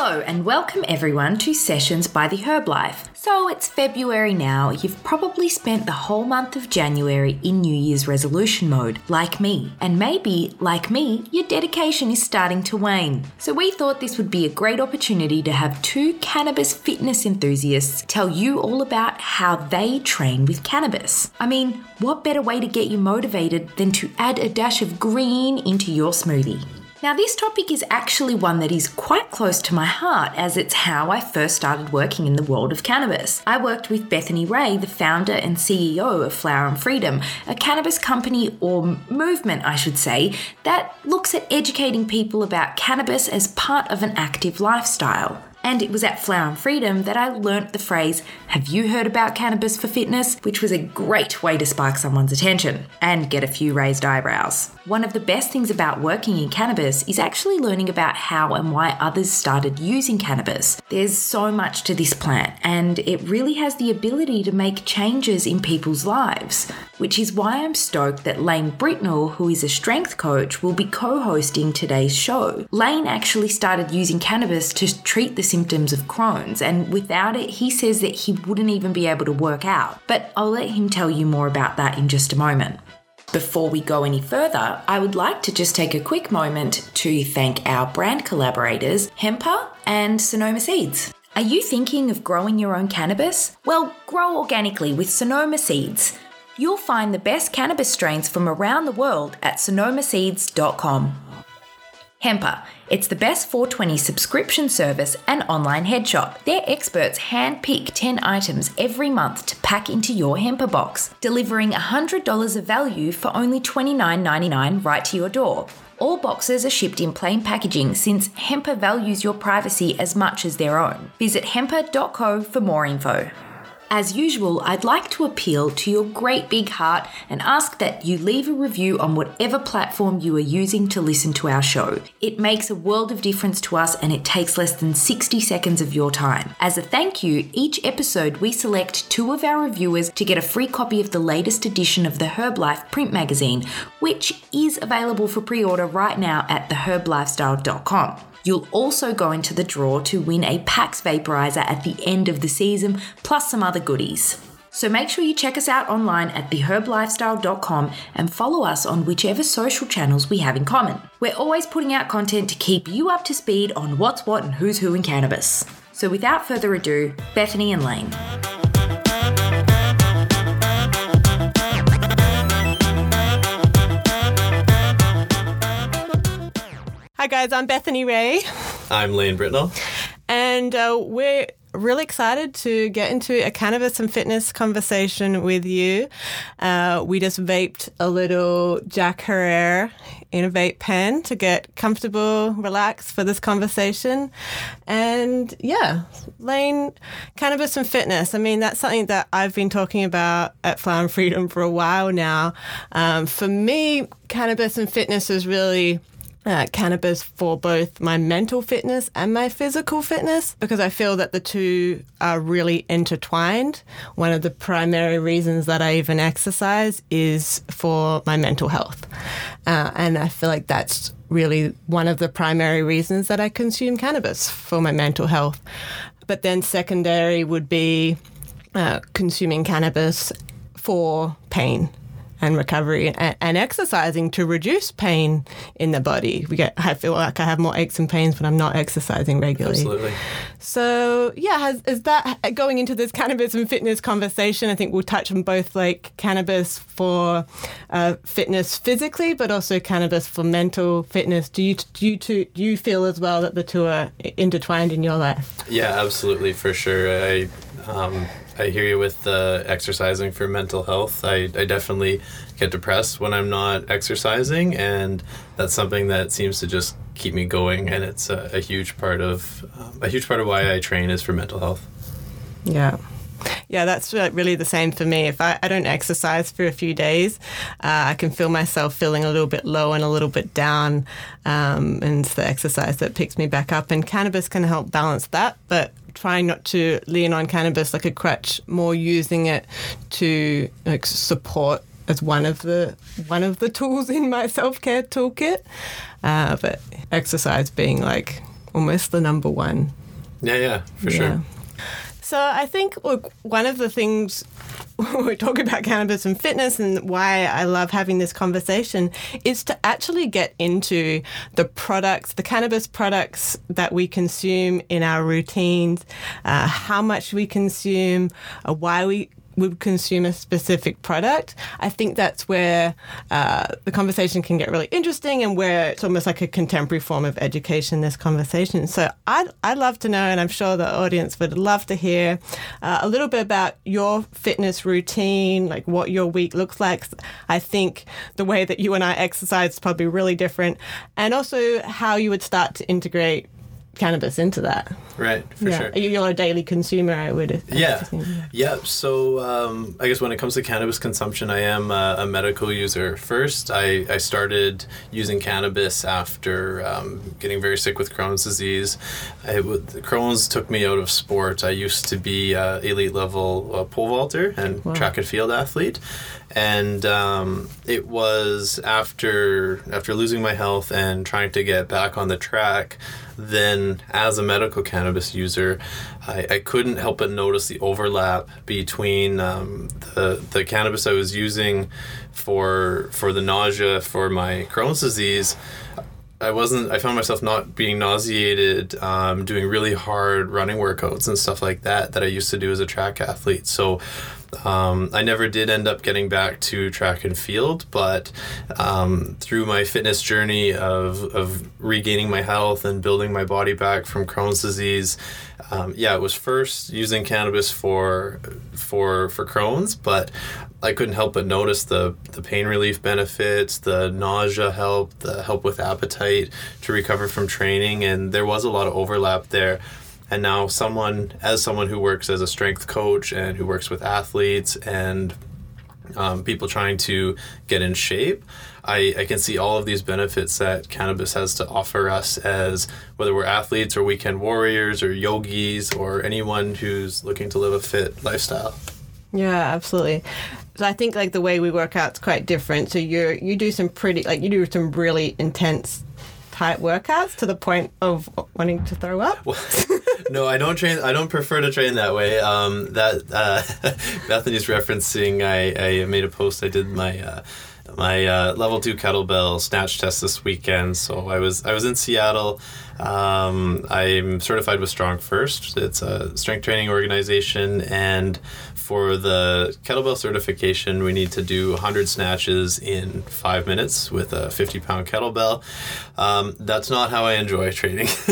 Hello, and welcome everyone to Sessions by the Herb Life. So it's February now. You've probably spent the whole month of January in New Year's resolution mode, like me. And maybe, like me, your dedication is starting to wane. So we thought this would be a great opportunity to have two cannabis fitness enthusiasts tell you all about how they train with cannabis. I mean, what better way to get you motivated than to add a dash of green into your smoothie? Now, this topic is actually one that is quite close to my heart as it's how I first started working in the world of cannabis. I worked with Bethany Rae, the founder and CEO of Flower and Freedom, a cannabis company or movement, I should say, that looks at educating people about cannabis as part of an active lifestyle. And it was at Flower and Freedom that I learnt the phrase, Have you heard about cannabis for fitness? which was a great way to spark someone's attention and get a few raised eyebrows. One of the best things about working in cannabis is actually learning about how and why others started using cannabis. There's so much to this plant, and it really has the ability to make changes in people's lives, which is why I'm stoked that Lane Britnell, who is a strength coach, will be co hosting today's show. Lane actually started using cannabis to treat the symptoms of Crohn's, and without it, he says that he wouldn't even be able to work out. But I'll let him tell you more about that in just a moment. Before we go any further, I would like to just take a quick moment to thank our brand collaborators, Hemper and Sonoma Seeds. Are you thinking of growing your own cannabis? Well, grow organically with Sonoma Seeds. You'll find the best cannabis strains from around the world at sonomaseeds.com. Hemper. It's the best 420 subscription service and online head shop. Their experts hand pick 10 items every month to pack into your Hemper box, delivering $100 of value for only $29.99 right to your door. All boxes are shipped in plain packaging since Hemper values your privacy as much as their own. Visit hemper.co for more info. As usual, I'd like to appeal to your great big heart and ask that you leave a review on whatever platform you are using to listen to our show. It makes a world of difference to us and it takes less than 60 seconds of your time. As a thank you, each episode we select two of our reviewers to get a free copy of the latest edition of the Herb Life print magazine, which is available for pre order right now at theherblifestyle.com. You'll also go into the draw to win a PAX vaporizer at the end of the season, plus some other goodies. So make sure you check us out online at theherblifestyle.com and follow us on whichever social channels we have in common. We're always putting out content to keep you up to speed on what's what and who's who in cannabis. So without further ado, Bethany and Lane. Hi, guys. I'm Bethany Rae, I'm Lane Britnell. and uh, we're really excited to get into a cannabis and fitness conversation with you. Uh, we just vaped a little Jack Herer in a vape pen to get comfortable, relaxed for this conversation. And yeah, Lane, cannabis and fitness. I mean, that's something that I've been talking about at Flower and Freedom for a while now. Um, for me, cannabis and fitness is really uh, cannabis for both my mental fitness and my physical fitness because I feel that the two are really intertwined. One of the primary reasons that I even exercise is for my mental health. Uh, and I feel like that's really one of the primary reasons that I consume cannabis for my mental health. But then secondary would be uh, consuming cannabis for pain and recovery and, and, exercising to reduce pain in the body. We get I feel like I have more aches and pains when I'm not exercising regularly. Absolutely. So yeah, has, is that going into this cannabis and fitness conversation? I think we'll touch on both like cannabis for uh, fitness physically, but also cannabis for mental fitness. Do you do you two, do you feel as well that the two are intertwined in your life? Yeah, absolutely, for sure. I um, I hear you with the exercising for mental health. I, I definitely get depressed when I'm not exercising, and that's something that seems to just keep me going. And it's a, a huge part of um, a huge part of why I train is for mental health. Yeah. Yeah, that's really the same for me. If I, I don't exercise for a few days, uh, I can feel myself feeling a little bit low and a little bit down. Um, and it's the exercise that picks me back up. And cannabis can help balance that. But trying not to lean on cannabis like a crutch, more using it to like support as one of the one of the tools in my self care toolkit. Uh, but exercise being like almost the number one. Yeah, yeah, for sure. So I think look, one of the things we talk about cannabis and fitness and why I love having this conversation is to actually get into the products, the cannabis products that we consume in our routines, uh, how much we consume, uh, why we would consume a specific product, I think that's where uh, the conversation can get really interesting and where it's almost like a contemporary form of education, this conversation. So I'd, I'd love to know, and I'm sure the audience would love to hear uh, a little bit about your fitness routine, like what your week looks like. I think the way that you and I exercise is probably really different, and also how you would start to integrate cannabis into that. Right, for yeah. sure. You're a daily consumer, I would. Yeah, yeah. So um, I guess when it comes to cannabis consumption, I am a, a medical user. First, I, I started using cannabis after um, getting very sick with Crohn's disease. I, Crohn's took me out of sport. I used to be uh, elite level uh, pole vaulter and wow. track and field athlete and um, it was after after losing my health and trying to get back on the track then as a medical cannabis user I, I couldn't help but notice the overlap between um, the, the cannabis I was using for for the nausea for my Crohn's disease I wasn't. I found myself not being nauseated, um, doing really hard running workouts and stuff like that that I used to do as a track athlete. So um, I never did end up getting back to track and field, but um, through my fitness journey of, of regaining my health and building my body back from Crohn's disease, um, yeah, it was first using cannabis for for for Crohn's, but I couldn't help but notice the the pain relief benefits, the nausea help, the help with appetite to recover from training, and there was a lot of overlap there and now someone as someone who works as a strength coach and who works with athletes and um, people trying to get in shape I, I can see all of these benefits that cannabis has to offer us as whether we're athletes or weekend warriors or yogis or anyone who's looking to live a fit lifestyle yeah absolutely so I think like the way we work out is quite different. So you're you do some pretty like you do some really intense type workouts to the point of wanting to throw up? No, I don't train. I don't prefer to train that way. Um, that uh, Bethany's referencing. I, I made a post. I did my. Uh, my uh, level two kettlebell snatch test this weekend. So I was I was in Seattle. Um, I'm certified with Strong First. It's a strength training organization, and for the kettlebell certification, we need to do 100 snatches in five minutes with a 50 pound kettlebell. Um, that's not how I enjoy training.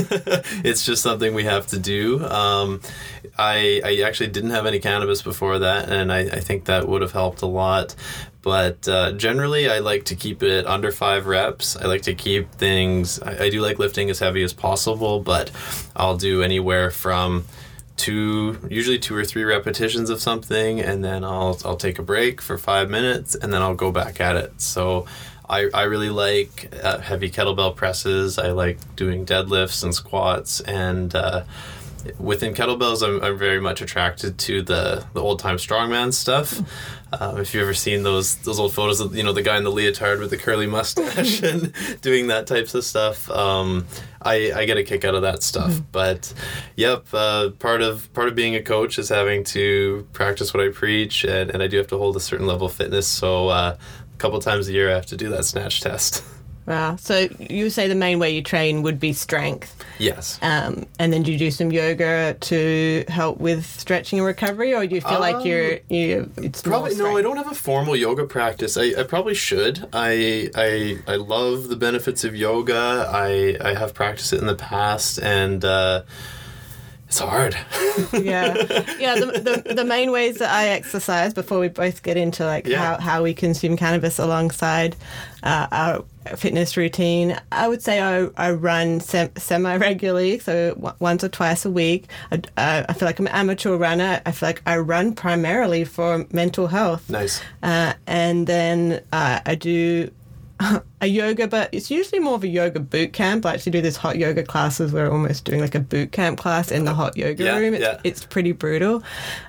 it's just something we have to do. Um, I, I actually didn't have any cannabis before that, and I, I think that would have helped a lot but uh, generally i like to keep it under five reps i like to keep things I, I, do like lifting as heavy as possible but i'll do anywhere from two usually two or three repetitions of something and then I'll I'll take a break for 5 minutes and then I'll go back at it. So I, I really like uh, heavy kettlebell presses. I like doing deadlifts and squats and uh, within kettlebells, I'm, I'm very much attracted to the, the old time strongman stuff. Um, if you've ever seen those those old photos of you know the guy in the leotard with the curly mustache and doing that types of stuff, um, I, I get a kick out of that stuff. Mm-hmm. But yep, uh, part of part of being a coach is having to practice what I preach, and, and I do have to hold a certain level of fitness. So uh, a couple times a year, I have to do that snatch test. Wow. So you say the main way you train would be strength. Yes. Um, and then do you do some yoga to help with stretching and recovery, or do you feel um, like you're you? It's probably no. I don't have a formal yoga practice. I, I probably should. I I I love the benefits of yoga. I I have practiced it in the past and. Uh, it's hard. yeah, yeah. The, the, the main ways that I exercise before we both get into like yeah. how, how we consume cannabis alongside uh, our fitness routine, I would say I, I run sem- semi regularly, so w- once or twice a week. I, uh, I feel like I'm an amateur runner. I feel like I run primarily for mental health. Nice. Uh, and then uh, I do a yoga, but it's usually more of a yoga boot camp. I actually do this hot yoga classes where we're almost doing like a boot camp class in the hot yoga yeah, room. It's, yeah. it's pretty brutal.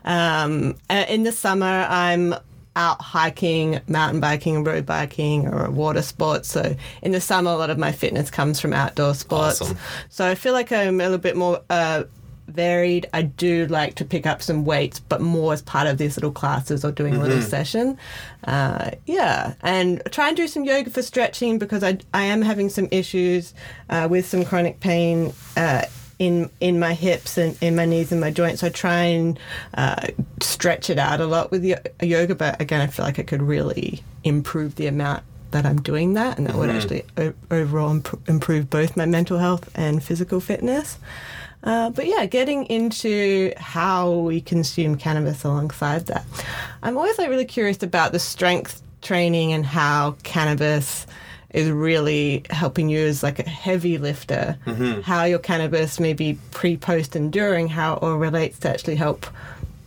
Um, in the summer, I'm out hiking, mountain biking, road biking, or water sports. So in the summer, a lot of my fitness comes from outdoor sports. Awesome. So I feel like I'm a little bit more uh, varied. I do like to pick up some weights, but more as part of these little classes or doing a little session. Uh, yeah, and try and do some yoga for stretching because I, I am having some issues uh, with some chronic pain. Uh, in in my hips and in my knees and my joints, So I try and uh, stretch it out a lot with yoga. But again, I feel like I could really improve the amount that I'm doing that, and that would actually o- overall imp- improve both my mental health and physical fitness. Uh, but yeah, getting into how we consume cannabis alongside that. I'm always like really curious about the strength training and how cannabis is really helping you as like a heavy lifter. How your cannabis maybe pre, post, and during how or relates to actually help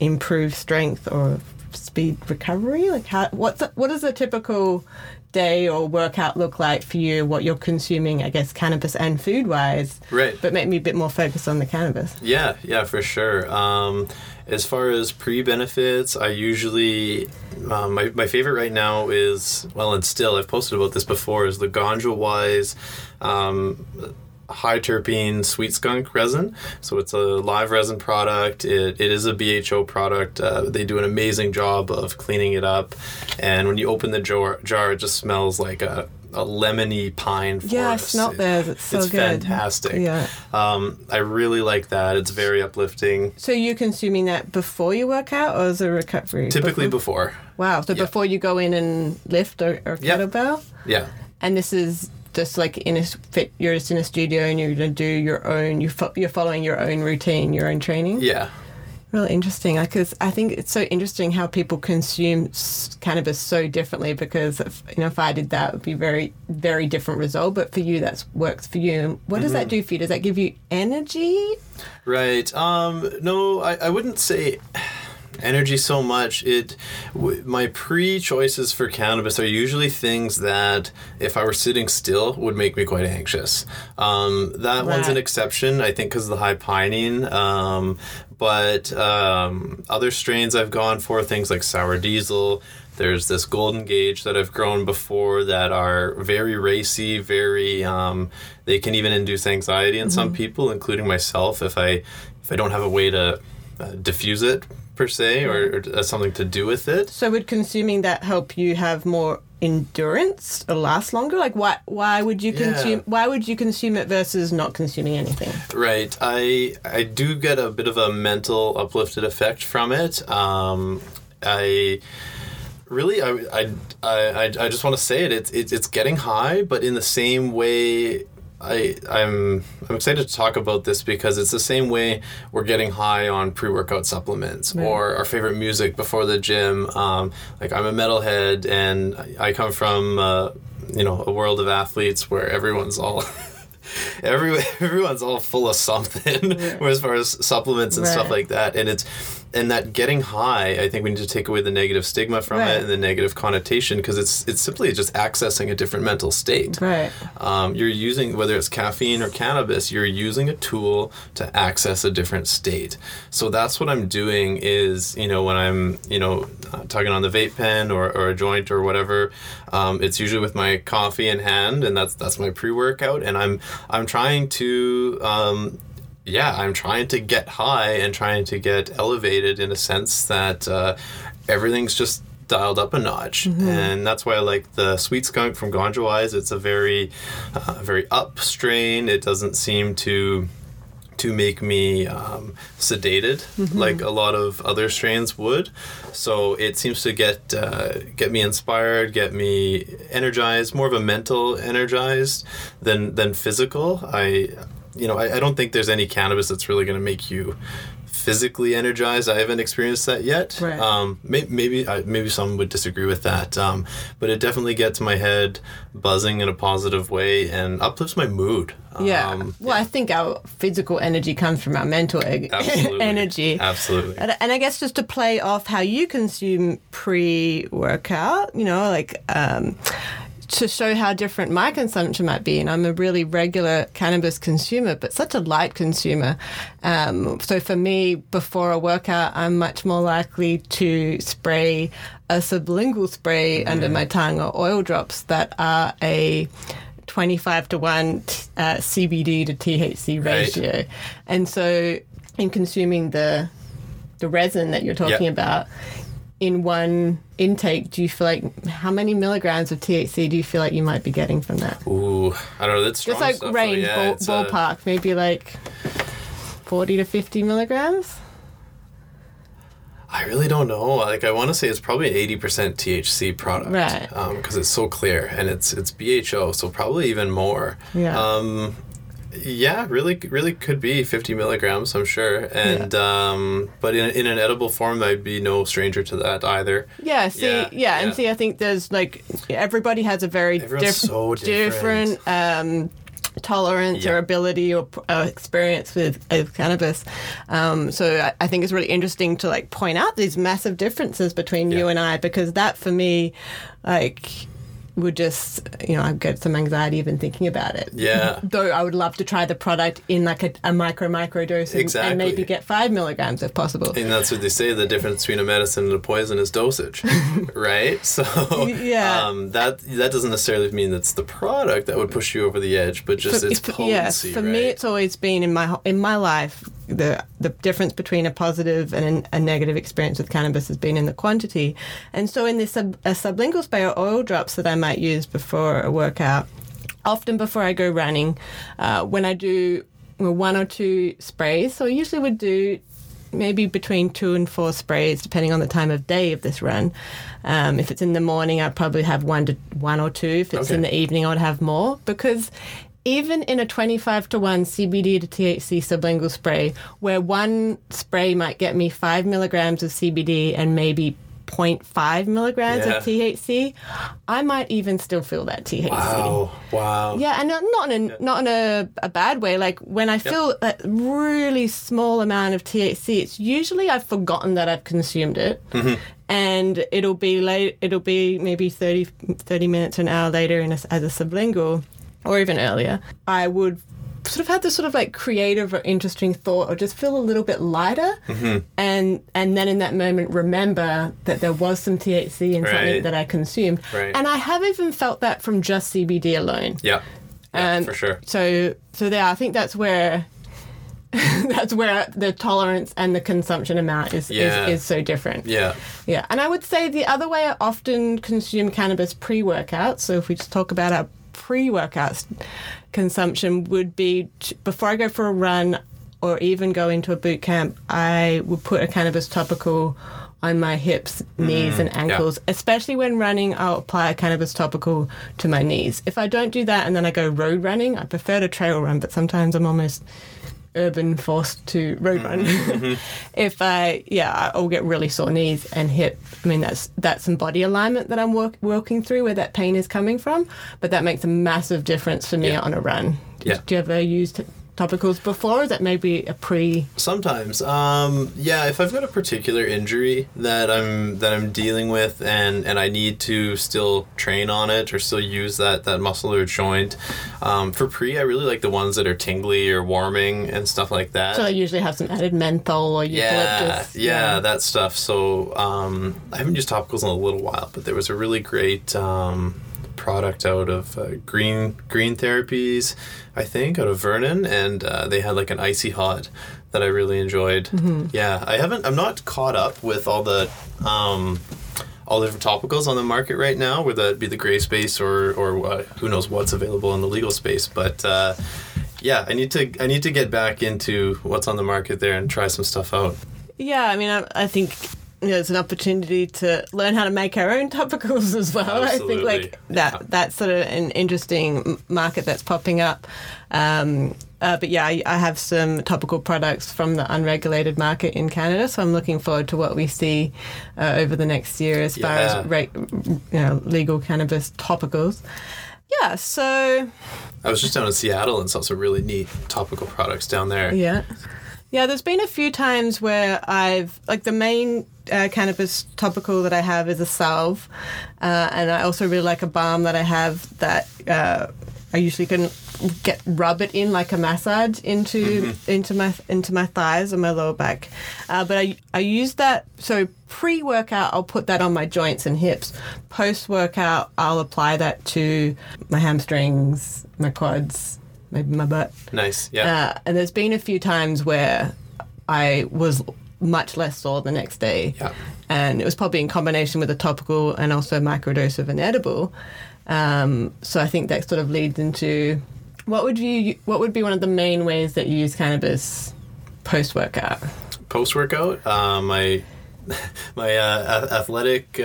improve strength or speed recovery. Like how what's what a typical day or workout look like for you? What you're consuming, I guess, cannabis and food wise. Right. But make me a bit more focused on the cannabis. Yeah, yeah, for sure. Um, as far as pre benefits, I usually um, my my favorite right now is well, and still I've posted about this before is the Ganja Wise. Um, high terpene sweet skunk resin so it's a live resin product it, it is a bho product uh, they do an amazing job of cleaning it up and when you open the jar, jar it just smells like a, a lemony pine forest. Yeah, I smelt theirs. It's so it's good. fantastic Yeah. um, I really like that. It's very uplifting. So you're consuming that before you work out or as a recovery? Typically before. Wow. So Yeah. before you go in and lift or, or Yeah. kettlebell? Yeah. And this is just like in a fit, you're just in a studio and you're to do your own, you fo- you're following your own routine, your own training? Yeah. Really interesting because I think it's so interesting how people consume cannabis so differently. Because if, you know, if I did that, it would be very, very different result. But for you, that works for you. And what does that do for you? Does that give you energy? Right. Um, no, I, I wouldn't say energy so much. It w- my pre choices for cannabis are usually things that if I were sitting still would make me quite anxious. Um, that one's an exception, I think, because of the high pinene. Um, but um, other strains I've gone for things like sour diesel. There's this golden gauge that I've grown before that are very racy, very. Um, they can even induce anxiety in some people, including myself, if I if I don't have a way to uh, diffuse it per se or, or uh, something to do with it. So would consuming that help you have more endurance or last longer? Like why why would you Yeah. consume why would you consume it versus not consuming anything? Right. I I do get a bit of a mental uplifted effect from it. Um, I really I, I, I, I just want to say it. It's it's getting high, but in the same way. I, I'm I'm excited to talk about this because it's the same way we're getting high on pre-workout supplements or our favorite music before the gym. Um, like I'm a metalhead and I, come from uh, you know a world of athletes where everyone's all every everyone's all full of something as far as supplements and stuff like that. And it's and that getting high i think we need to take away the negative stigma from Right. it and the negative connotation because it's it's simply just accessing a different mental state Right. um, you're using whether it's caffeine or cannabis you're using a tool to access a different state so that's what i'm doing is you know when i'm you know uh, tugging on the vape pen or, or a joint or whatever um, it's usually with my coffee in hand and that's that's my pre-workout and i'm i'm trying to um, yeah, I'm trying to get high and trying to get elevated in a sense that uh, everything's just dialed up a notch, and that's why I like the Sweet Skunk from Ganja Wise. It's a very, uh, very up strain. It doesn't seem to to make me um, sedated like a lot of other strains would. So it seems to get uh, get me inspired, get me energized, more of a mental energized than than physical. I you know I, I don't think there's any cannabis that's really going to make you physically energized. I haven't experienced that yet. Right. Um, may, maybe I, maybe some would disagree with that, um, but it definitely gets my head buzzing in a positive way and uplifts my mood. Yeah. Um, well, I think our physical energy comes from our mental e- Absolutely. energy. Absolutely. And, and I guess just to play off how you consume pre workout, you know, like um, to show how different my consumption might be. And I'm a really regular cannabis consumer, but such a light consumer. Um, so for me, before a workout, I'm much more likely to spray a sublingual spray under my tongue or oil drops that are a 25 to 1 uh, CBD to THC Right. ratio. And so in consuming the the resin that you're talking Yeah. about in one intake, do you feel like how many milligrams of THC do you feel like you might be getting from that? Ooh, I don't know. That's Just like stuff, range, Yeah, ball, uh, ballpark, maybe like 40 to 50 milligrams? I really don't know. Like I want to say it's probably eighty percent THC product, Right. Because it's so clear and it's it's BHO, so probably even more. Yeah. Um, yeah, really, really could be fifty milligrams. I'm sure, and um, but in in an edible form, I'd be no stranger to that either. Yeah, see, yeah, Yeah, and yeah. see, I think there's like everybody has a very diff- so different. um, tolerance or ability or uh, experience with, with cannabis. Um, so I, I think it's really interesting to like point out these massive differences between you and I because that for me, like, would just you know I get some anxiety even thinking about it. Yeah. Though I would love to try the product in like a, a micro micro dose and, and maybe get five milligrams if possible. And that's what they say: the difference between a medicine and a poison is dosage, right? So, Yeah. um, that that doesn't necessarily mean that's the product that would push you over the edge, but just its for- potency. yes, for right? me, it's always been in my in my life the the difference between a positive and a, negative experience with cannabis has been in the quantity, and so in this sub, a sublingual spray or oil drops that I might use before a workout, often before I go running, uh, when I do well, one or two sprays, so I usually would do maybe between two and four sprays, depending on the time of day of this run. Um, if it's in the morning, I'd probably have one to one or two. If it's in the evening, I would have more because even in a 25 to 1 CBD to THC sublingual spray, where one spray might get me five milligrams of CBD and maybe 0.5 milligrams Yeah. of THC, I might even still feel that THC. Wow! Wow! Yeah, and not not in a not in a, a bad way. Like when I feel that really small amount of THC, it's usually I've forgotten that I've consumed it, mm-hmm. and it'll be late. It'll be maybe 30, 30 minutes, or an hour later, in a, as a sublingual, or even earlier. I would sort of have this sort of like creative or interesting thought, or just feel a little bit lighter, and and then in that moment remember that there was some THC in something that I consumed, Right. and I have even felt that from just CBD alone. Yeah. Yeah, Um, for sure. So, so there, I think that's where that's where the tolerance and the consumption amount is Yeah. is, is so different. Yeah. Yeah, and I would say the other way I often consume cannabis pre-workout. So if we just talk about our pre-workout consumption, would be before I go for a run or even go into a boot camp, I would put a cannabis topical on my hips, mm-hmm. knees, and ankles. Especially when running, I'll apply a cannabis topical to my knees. If I don't do that and then I go road running, I prefer to trail run, but sometimes I'm almost urban forced to road run. Mm-hmm, mm-hmm. if I, yeah, I'll get really sore knees and hip. I mean, that's that's some body alignment that I'm work, working through where that pain is coming from. But that makes a massive difference for me Yeah. on a run. Yeah. Do you ever use t- topicals before? That maybe a pre? Sometimes, um, yeah. If I've got a particular injury that I'm that I'm dealing with, and and I need to still train on it or still use that that muscle or joint, um, for pre, I really like the ones that are tingly or warming and stuff like that. So I usually have some added menthol or yeah, eucalyptus. yeah, that stuff. So um, I haven't used topicals in a little while, but there was a really great um, product out of uh, Green Green Therapies, I think, out of Vernon, and uh, they had like an icy hot that I really enjoyed. Yeah, I haven't. I'm not caught up with all the. Um, all the different topicals on the market right now, whether that be the gray space or or uh, who knows what's available in the legal space. But uh, yeah, I need to I need to get back into what's on the market there and try some stuff out. Yeah, I mean, I, I think there's an opportunity to learn how to make our own topicals as well. I think like Absolutely. that that's sort of an interesting market that's popping up. Um, uh, but yeah, I, I have some topical products from the unregulated market in Canada, so I'm looking forward to what we see uh, over the next year as far as re- you know legal cannabis topicals. Yeah, so I was just down in Seattle and saw some really neat topical products down there. yeah. Yeah, there's been a few times where I've like the main uh, cannabis topical that I have is a salve, uh, and I also really like a balm that I have that uh, I usually can get rub it in like a massage into into my into my thighs and my lower back. Uh, but I I use that so pre workout I'll put that on my joints and hips. Post workout I'll apply that to my hamstrings, my quads, maybe my butt. Nice. Yeah. Uh, and there's been a few times where I was much less sore the next day. Yeah. And it was probably in combination with a topical and also a microdose of an edible. Um, so I think that sort of leads into what would you what would be one of the main ways that you use cannabis post workout? Post workout, uh, my my uh, athletic.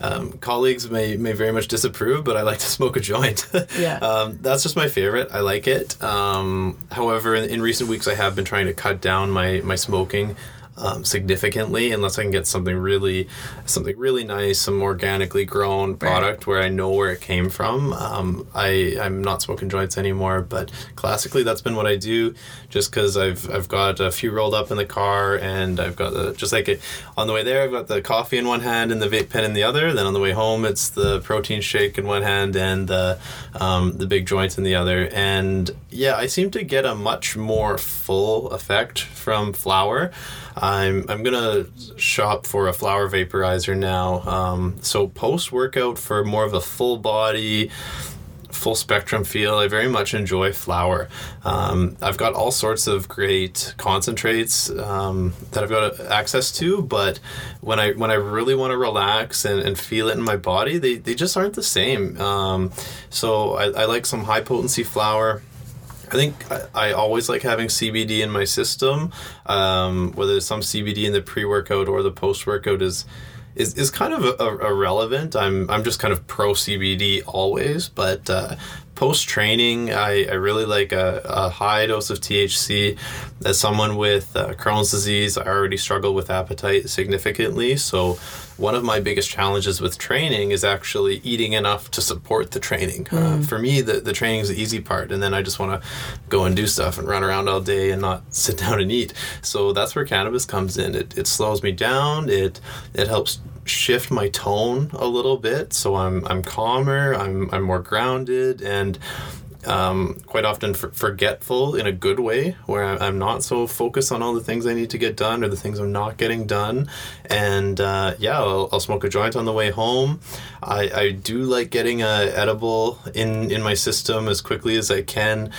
Um, colleagues may, may very much disapprove, but I like to smoke a joint. Yeah. um, that's just my favorite. I like it. Um, however, in, in recent weeks, I have been trying to cut down my, my smoking um, significantly, unless I can get something really something really nice, some organically grown product where I know where it came from. Um, I I'm not smoking joints anymore, but classically that's been what I do, just because I've I've got a few rolled up in the car, and I've got the just like it, on the way there I've got the coffee in one hand and the vape pen in the other. Then on the way home it's the protein shake in one hand and the um, the big joints in the other. And yeah, I seem to get a much more full effect from flower. I'm I'm gonna shop for a flower vaporizer now. Um, so post workout for more of a full body, full spectrum feel. I very much enjoy flower. Um, I've got all sorts of great concentrates um, that I've got access to, but when I when I really want to relax and, and feel it in my body, they, they just aren't the same. Um, so I, I like some high potency flower. I think I, I always like having CBD in my system. Um, whether it's some CBD in the pre-workout or the post-workout is is, is kind of a, a, irrelevant. I'm I'm just kind of pro CBD always, but uh, post training, I, I really like a, a high dose of THC. As someone with uh, Crohn's disease, I already struggle with appetite significantly, so one of my biggest challenges with training is actually eating enough to support the training. Uh, for me, the, the training is the easy part, and then I just want to go and do stuff and run around all day and not sit down and eat. So that's where cannabis comes in. It, it slows me down. It it helps shift my tone a little bit, so I'm I'm calmer. I'm I'm more grounded and um, quite often for, forgetful in a good way, where I'm not so focused on all the things I need to get done or the things I'm not getting done. And uh, yeah, I'll, I'll smoke a joint on the way home. I, I do like getting a edible in, in my system as quickly as I can.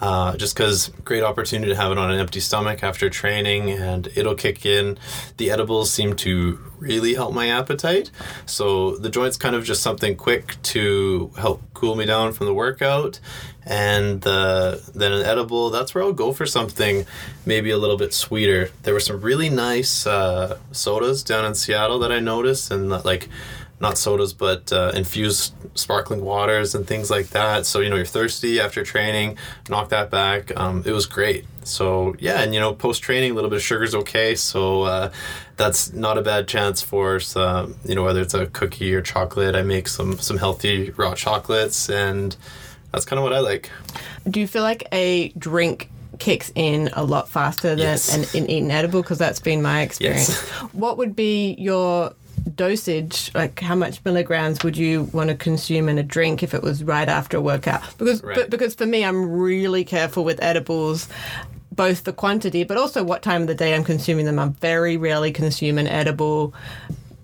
Uh, just because great opportunity to have it on an empty stomach after training and it'll kick in the edibles seem to really help my appetite so the joint's kind of just something quick to help cool me down from the workout and then an edible that's where i'll go for something maybe a little bit sweeter there were some really nice uh, sodas down in seattle that i noticed and like not sodas, but uh, infused sparkling waters and things like that. So you know you're thirsty after training, knock that back. Um, it was great. So yeah, and you know post training a little bit of sugar's okay. So uh, that's not a bad chance for you know whether it's a cookie or chocolate. I make some some healthy raw chocolates, and that's kind of what I like. Do you feel like a drink kicks in a lot faster than Yes. an, an eaten edible? Because that's been my experience. Yes. What would be your dosage? Like, how much milligrams would you want to consume in a drink if it was right after a workout? Because, Right. but, because for me, I'm really careful with edibles. Both the quantity, but also what time of the day I'm consuming them. I very rarely consume an edible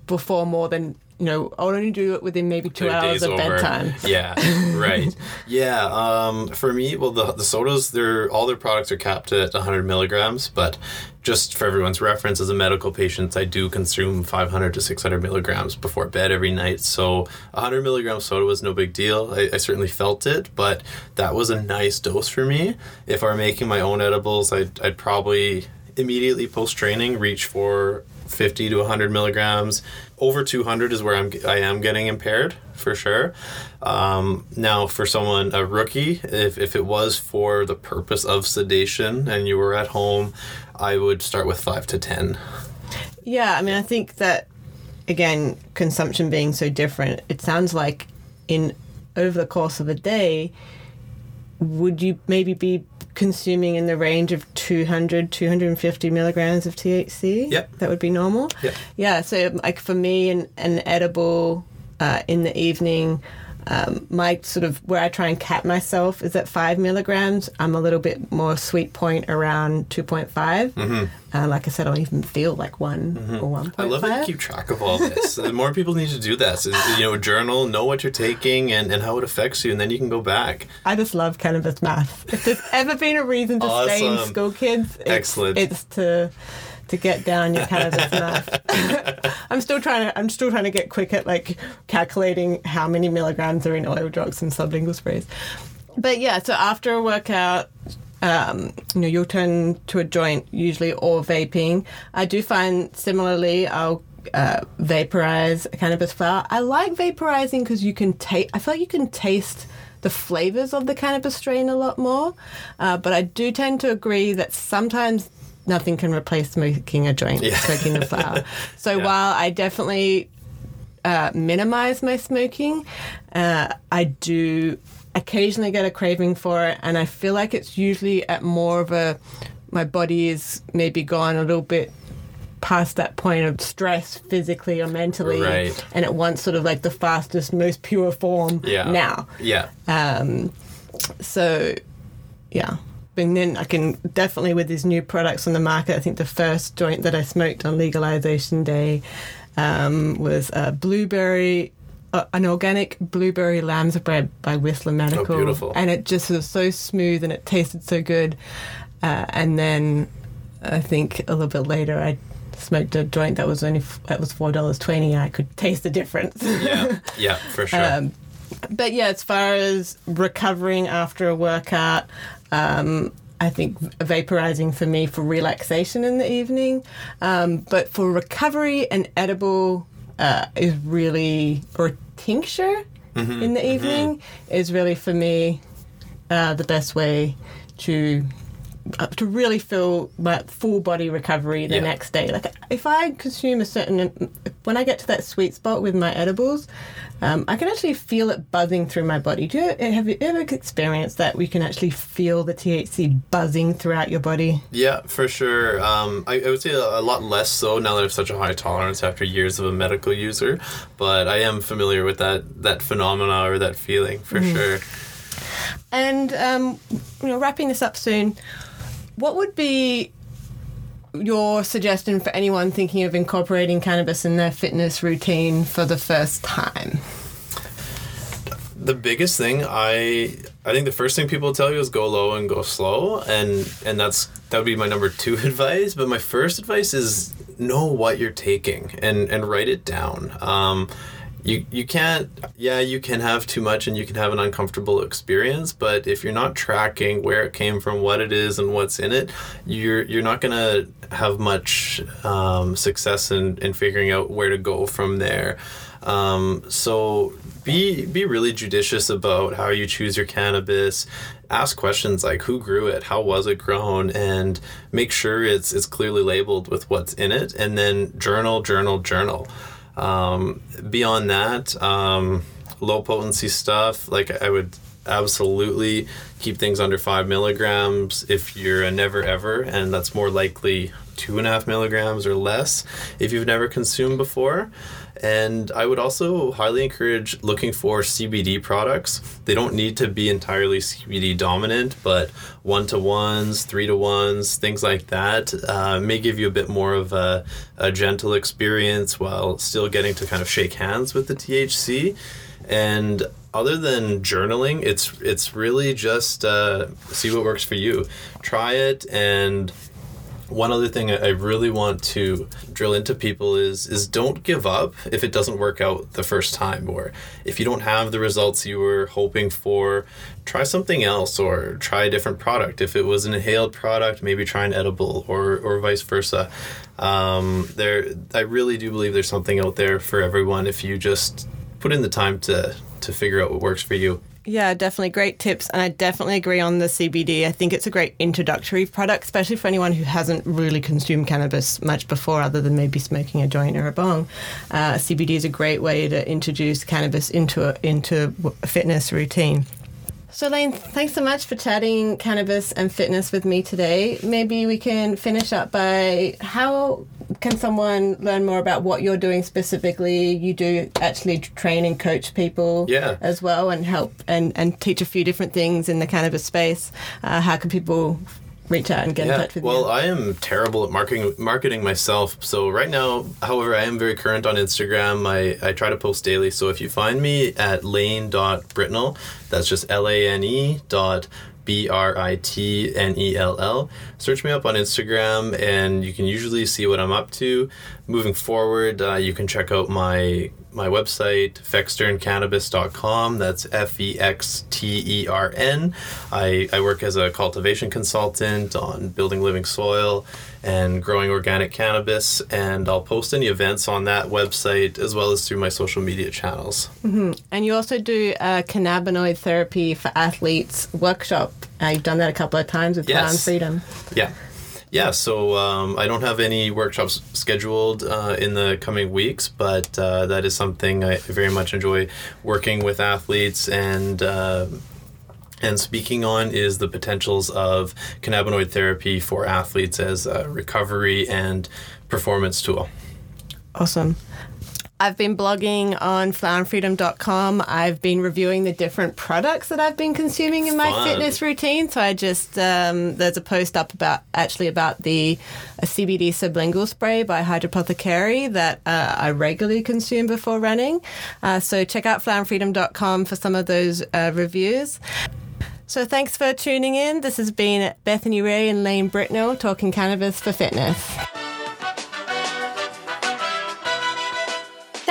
before more than you know. I'll only do it within maybe two hours of over. bedtime. Yeah, right. yeah, um, for me, well, the, the sodas, they're all their products are capped at 100 milligrams, but just for everyone's reference, as a medical patient, I do consume 500 to 600 milligrams before bed every night. So 100 milligram soda was no big deal. I, I certainly felt it, but that was a nice dose for me. If I were making my own edibles, I'd, I'd probably immediately post training reach for 50 to 100 milligrams. Over 200 is where I'm I am getting impaired for sure. Um, now, for someone a rookie, if, if it was for the purpose of sedation and you were at home, I would start with five to 10. Yeah, I mean, I think that again, consumption being so different, it sounds like in over the course of a day, would you maybe be consuming in the range of 200 250 milligrams of THC. Yep. That would be normal. Yep. Yeah. So like for me, an, an edible uh, in the evening. Um, my sort of where I try and cap myself is at five milligrams. I'm a little bit more sweet point around 2.5. Uh, like I said, I don't even feel like one or 1.5. Mm-hmm. I love that you keep track of all this. the more people need to do this. Is, you know, journal, know what you're taking and, and how it affects you, and then you can go back. I just love cannabis math. If there's ever been a reason to stay in school, kids, it's, Excellent. It's to to get down your cannabis math. I'm still trying to. I'm still trying to get quick at like calculating how many milligrams are in oil drops and sublingual sprays. But yeah, so after a workout. Um, you know, you'll turn to a joint usually or vaping. I do find similarly, I'll uh, vaporize cannabis flower. I like vaporizing because you can taste. I feel like you can taste the flavors of the cannabis strain a lot more. Uh, but I do tend to agree that sometimes nothing can replace smoking a joint, Yeah. smoking a flower. So Yeah. while I definitely uh, minimize my smoking, uh, I do occasionally get a craving for it, and I feel like it's usually at more of a my body is maybe gone a little bit past that point of stress physically or mentally Right. and it wants sort of like the fastest most pure form Yeah. now Yeah. um, so, yeah. And then I can definitely, with these new products on the market, I think the first joint that I smoked on legalization day um, was a blueberry, uh, an organic blueberry lamb's bread by Whistler Medical. Oh, beautiful. And it just was so smooth and it tasted so good. Uh, and then I think a little bit later, I smoked a joint that was only f- that was four dollars twenty. and I could taste the difference. Yeah. Yeah, for sure. Um, but yeah, as far as recovering after a workout, um, I think vaporizing for me for relaxation in the evening. Um, but for recovery, an edible uh, is really, or tincture in the evening is really for me uh, the best way to. To really feel my full body recovery the Yeah. next day. Like if I consume a certain, when I get to that sweet spot with my edibles, um, I can actually feel it buzzing through my body. Do you have you ever experienced that? We can actually feel the THC buzzing throughout your body. Yeah, for sure. Um, I, I would say a, lot less so now that I have such a high tolerance after years of a medical user, but I am familiar with that that phenomena or that feeling for sure. And um, you know, wrapping this up soon, what would be your suggestion for anyone thinking of incorporating cannabis in their fitness routine for the first time? The biggest thing I I think the first thing people tell you is go low and go slow, and and that's that would be my number two advice. But my first advice is know what you're taking and and write it down. Um, you you can't yeah you can have too much and you can have an uncomfortable experience but if you're not tracking where it came from what it is and what's in it you're you're not gonna have much um, success in, in figuring out where to go from there. Um, so be be really judicious about how you choose your cannabis. Ask questions like who grew it? How was it grown? and make sure it's it's clearly labeled with what's in it and then journal journal journal um, beyond that, um, low potency stuff, like I would absolutely keep things under five milligrams if you're a never ever, and that's more likely two and a half milligrams or less if you've never consumed before. And I would also highly encourage looking for CBD products. They don't need to be entirely CBD dominant, but one to ones, three to ones, things like that uh, may give you a bit more of a, a gentle experience while still getting to kind of shake hands with the THC. And other than journaling, it's it's really just uh, see what works for you. Try it and one other thing I really want to drill into people is is don't give up if it doesn't work out the first time or if you don't have the results you were hoping for try something else or try a different product. If it was an inhaled product maybe try an edible or or vice versa. Um, there I really do believe there's something out there for everyone if you just put in the time to to figure out what works for you Yeah, definitely great tips, and I definitely agree on the CBD. I think it's a great introductory product, especially for anyone who hasn't really consumed cannabis much before, other than maybe smoking a joint or a bong. Uh, CBD is a great way to introduce cannabis into a, into a fitness routine. So, Lane, thanks so much for chatting cannabis and fitness with me today. Maybe we can finish up by how can someone learn more about what you're doing specifically? You do actually train and coach people Yeah. as well and help and, and teach a few different things in the cannabis space. Uh, how can people reach out and get in touch with well, you? Well, I am terrible at marketing marketing myself. So right now, however, I am very current on Instagram. I, I try to post daily. So if you find me at lane.britnell, that's just L A N E dot B R I T N E L L. Search me up on Instagram, and you can usually see what I'm up to. Moving forward, uh, you can check out my my website, fexterncannabis.com. That's F E X T E R N. I, I work as a cultivation consultant on building living soil and growing organic cannabis, and I'll post any events on that website as well as through my social media channels. And you also do a cannabinoid therapy for athletes workshop. Uh, you've done that a couple of times with Yes. Plan Freedom. Yeah. Yeah, so um, I don't have any workshops scheduled uh, in the coming weeks, but uh, that is something I very much enjoy working with athletes and uh, and speaking on is the potentials of cannabinoid therapy for athletes as a recovery and performance tool. Awesome. I've been blogging on flowerandfreedom.com. I've been reviewing the different products that I've been consuming in my Fun. fitness routine. So I just um, there's a post up about actually about the a CBD sublingual spray by Hydropothecary that uh, I regularly consume before running. Uh, so check out flowerandfreedom.com for some of those uh, reviews. So thanks for tuning in. This has been Bethany Rae and Lane Britnell talking cannabis for fitness.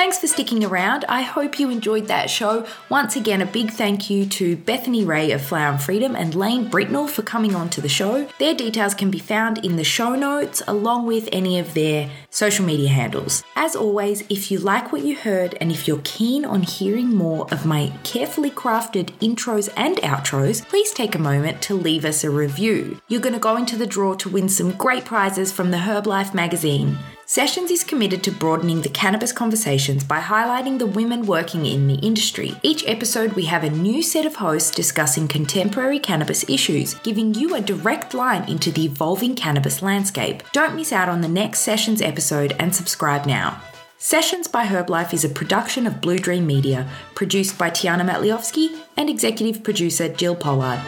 Thanks for sticking around. I hope you enjoyed that show. Once again, a big thank you to Bethany Rae of Flower and Freedom and Lane Britnell for coming on to the show. Their details can be found in the show notes along with any of their social media handles. As always, if you like what you heard and if you're keen on hearing more of my carefully crafted intros and outros, please take a moment to leave us a review. You're going to go into the draw to win some great prizes from the Herbalife magazine. Sessions is committed to broadening the cannabis conversations by highlighting the women working in the industry. Each episode, we have a new set of hosts discussing contemporary cannabis issues, giving you a direct line into the evolving cannabis landscape. Don't miss out on the next Sessions episode and subscribe now. Sessions by Herbalife is a production of Blue Dream Media, produced by Tiana Matliowski and executive producer Jill Pollard.